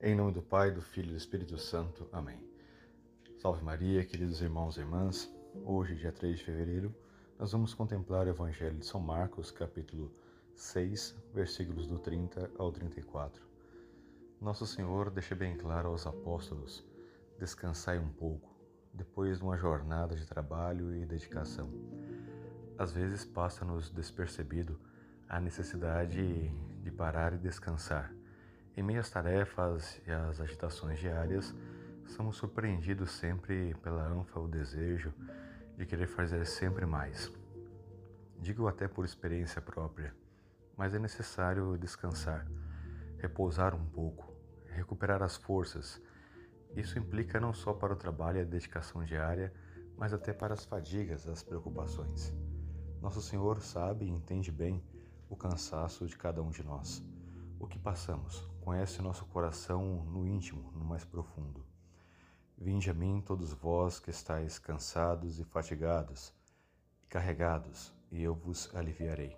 Em nome do Pai, do Filho e do Espírito Santo. Amém. Salve Maria, queridos irmãos e irmãs. Hoje, dia 3 de fevereiro, nós vamos contemplar o Evangelho de São Marcos, capítulo 6, versículos do 30 ao 34. Nosso Senhor deixa bem claro aos apóstolos: descansai um pouco, depois de uma jornada de trabalho e dedicação. Às vezes passa-nos despercebido a necessidade de parar e descansar em meio às tarefas e às agitações diárias, somos surpreendidos sempre pela ânfora o desejo de querer fazer sempre mais. Digo até por experiência própria, mas é necessário descansar, repousar um pouco, recuperar as forças. Isso implica não só para o trabalho e a dedicação diária, mas até para as fadigas, as preocupações. Nosso Senhor sabe e entende bem o cansaço de cada um de nós o que passamos, conhece nosso coração no íntimo, no mais profundo. Vinde a mim todos vós que estáis cansados e fatigados, e carregados, e eu vos aliviarei.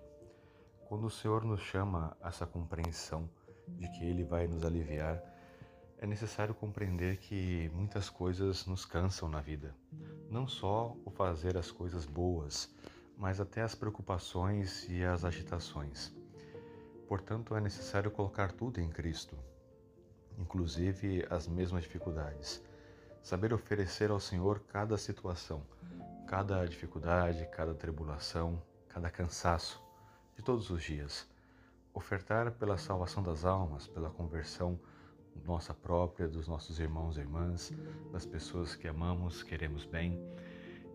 Quando o Senhor nos chama a essa compreensão de que Ele vai nos aliviar, é necessário compreender que muitas coisas nos cansam na vida. Não só o fazer as coisas boas, mas até as preocupações e as agitações. Portanto, é necessário colocar tudo em Cristo, inclusive as mesmas dificuldades. Saber oferecer ao Senhor cada situação, cada dificuldade, cada tribulação, cada cansaço de todos os dias. Ofertar pela salvação das almas, pela conversão nossa própria, dos nossos irmãos e irmãs, das pessoas que amamos, queremos bem.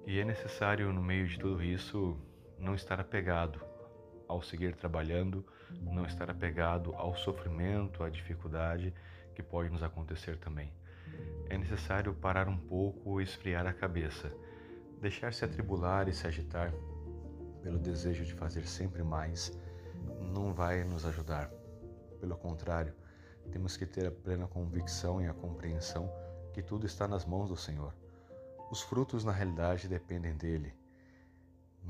E é necessário, no meio de tudo isso, não estar apegado ao seguir trabalhando, não estar apegado ao sofrimento, à dificuldade que pode nos acontecer também. É necessário parar um pouco e esfriar a cabeça, deixar-se atribular e se agitar pelo desejo de fazer sempre mais não vai nos ajudar. Pelo contrário, temos que ter a plena convicção e a compreensão que tudo está nas mãos do Senhor. Os frutos, na realidade, dependem dele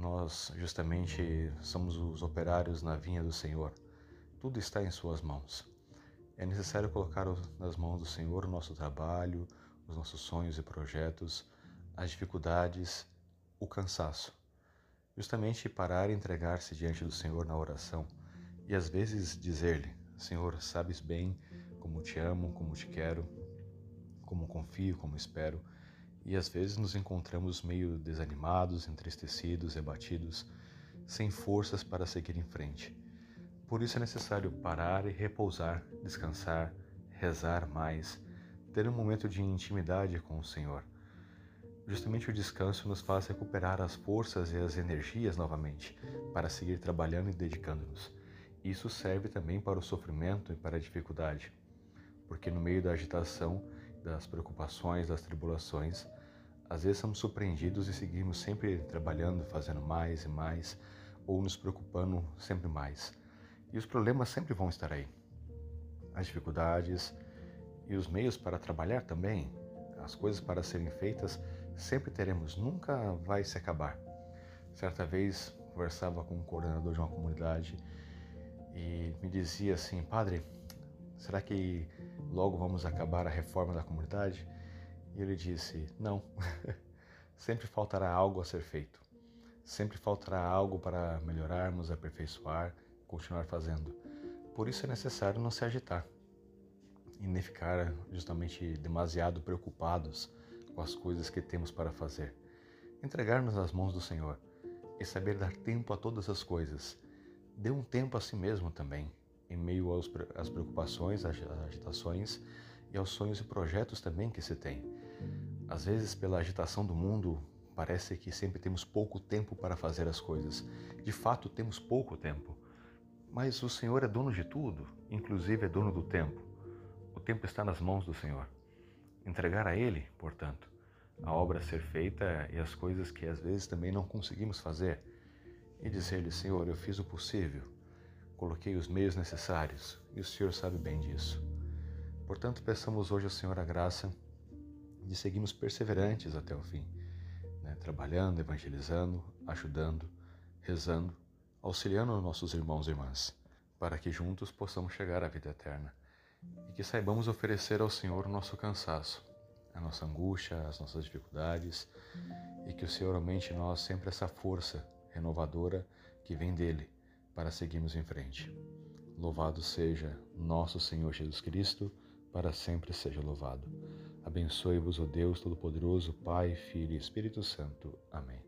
nós justamente somos os operários na vinha do Senhor. Tudo está em Suas mãos. É necessário colocar nas mãos do Senhor o nosso trabalho, os nossos sonhos e projetos, as dificuldades, o cansaço. Justamente parar e entregar-se diante do Senhor na oração e às vezes dizer-lhe: Senhor, sabes bem como te amo, como te quero, como confio, como espero e às vezes nos encontramos meio desanimados, entristecidos, abatidos, sem forças para seguir em frente. Por isso é necessário parar e repousar, descansar, rezar mais, ter um momento de intimidade com o Senhor. Justamente o descanso nos faz recuperar as forças e as energias novamente para seguir trabalhando e dedicando-nos. Isso serve também para o sofrimento e para a dificuldade, porque no meio da agitação, das preocupações, das tribulações, às vezes somos surpreendidos e seguimos sempre trabalhando, fazendo mais e mais, ou nos preocupando sempre mais. E os problemas sempre vão estar aí. As dificuldades e os meios para trabalhar também, as coisas para serem feitas, sempre teremos, nunca vai se acabar. Certa vez conversava com um coordenador de uma comunidade e me dizia assim: Padre, será que logo vamos acabar a reforma da comunidade? E ele disse: Não, sempre faltará algo a ser feito. Sempre faltará algo para melhorarmos, aperfeiçoar, continuar fazendo. Por isso é necessário não se agitar e nem ficar justamente demasiado preocupados com as coisas que temos para fazer. Entregar-nos nas mãos do Senhor e saber dar tempo a todas as coisas. Dê um tempo a si mesmo também, em meio às preocupações, às agitações e aos sonhos e projetos também que se tem. Às vezes, pela agitação do mundo, parece que sempre temos pouco tempo para fazer as coisas. De fato, temos pouco tempo. Mas o Senhor é dono de tudo, inclusive é dono do tempo. O tempo está nas mãos do Senhor. Entregar a Ele, portanto, a obra a ser feita e as coisas que às vezes também não conseguimos fazer, e dizer-lhe: Senhor, eu fiz o possível, coloquei os meios necessários e o Senhor sabe bem disso. Portanto, peçamos hoje ao Senhor a graça de seguirmos perseverantes até o fim, né? trabalhando, evangelizando, ajudando, rezando, auxiliando nossos irmãos e irmãs, para que juntos possamos chegar à vida eterna. e que saibamos oferecer ao Senhor o nosso cansaço, a nossa angústia, as nossas dificuldades e que o Senhor aumente em nós sempre essa força renovadora que vem dele para seguirmos em frente. Louvado seja nosso Senhor Jesus Cristo, para sempre seja louvado. Abençoe-vos, o Deus Todo-Poderoso, Pai, Filho e Espírito Santo. Amém.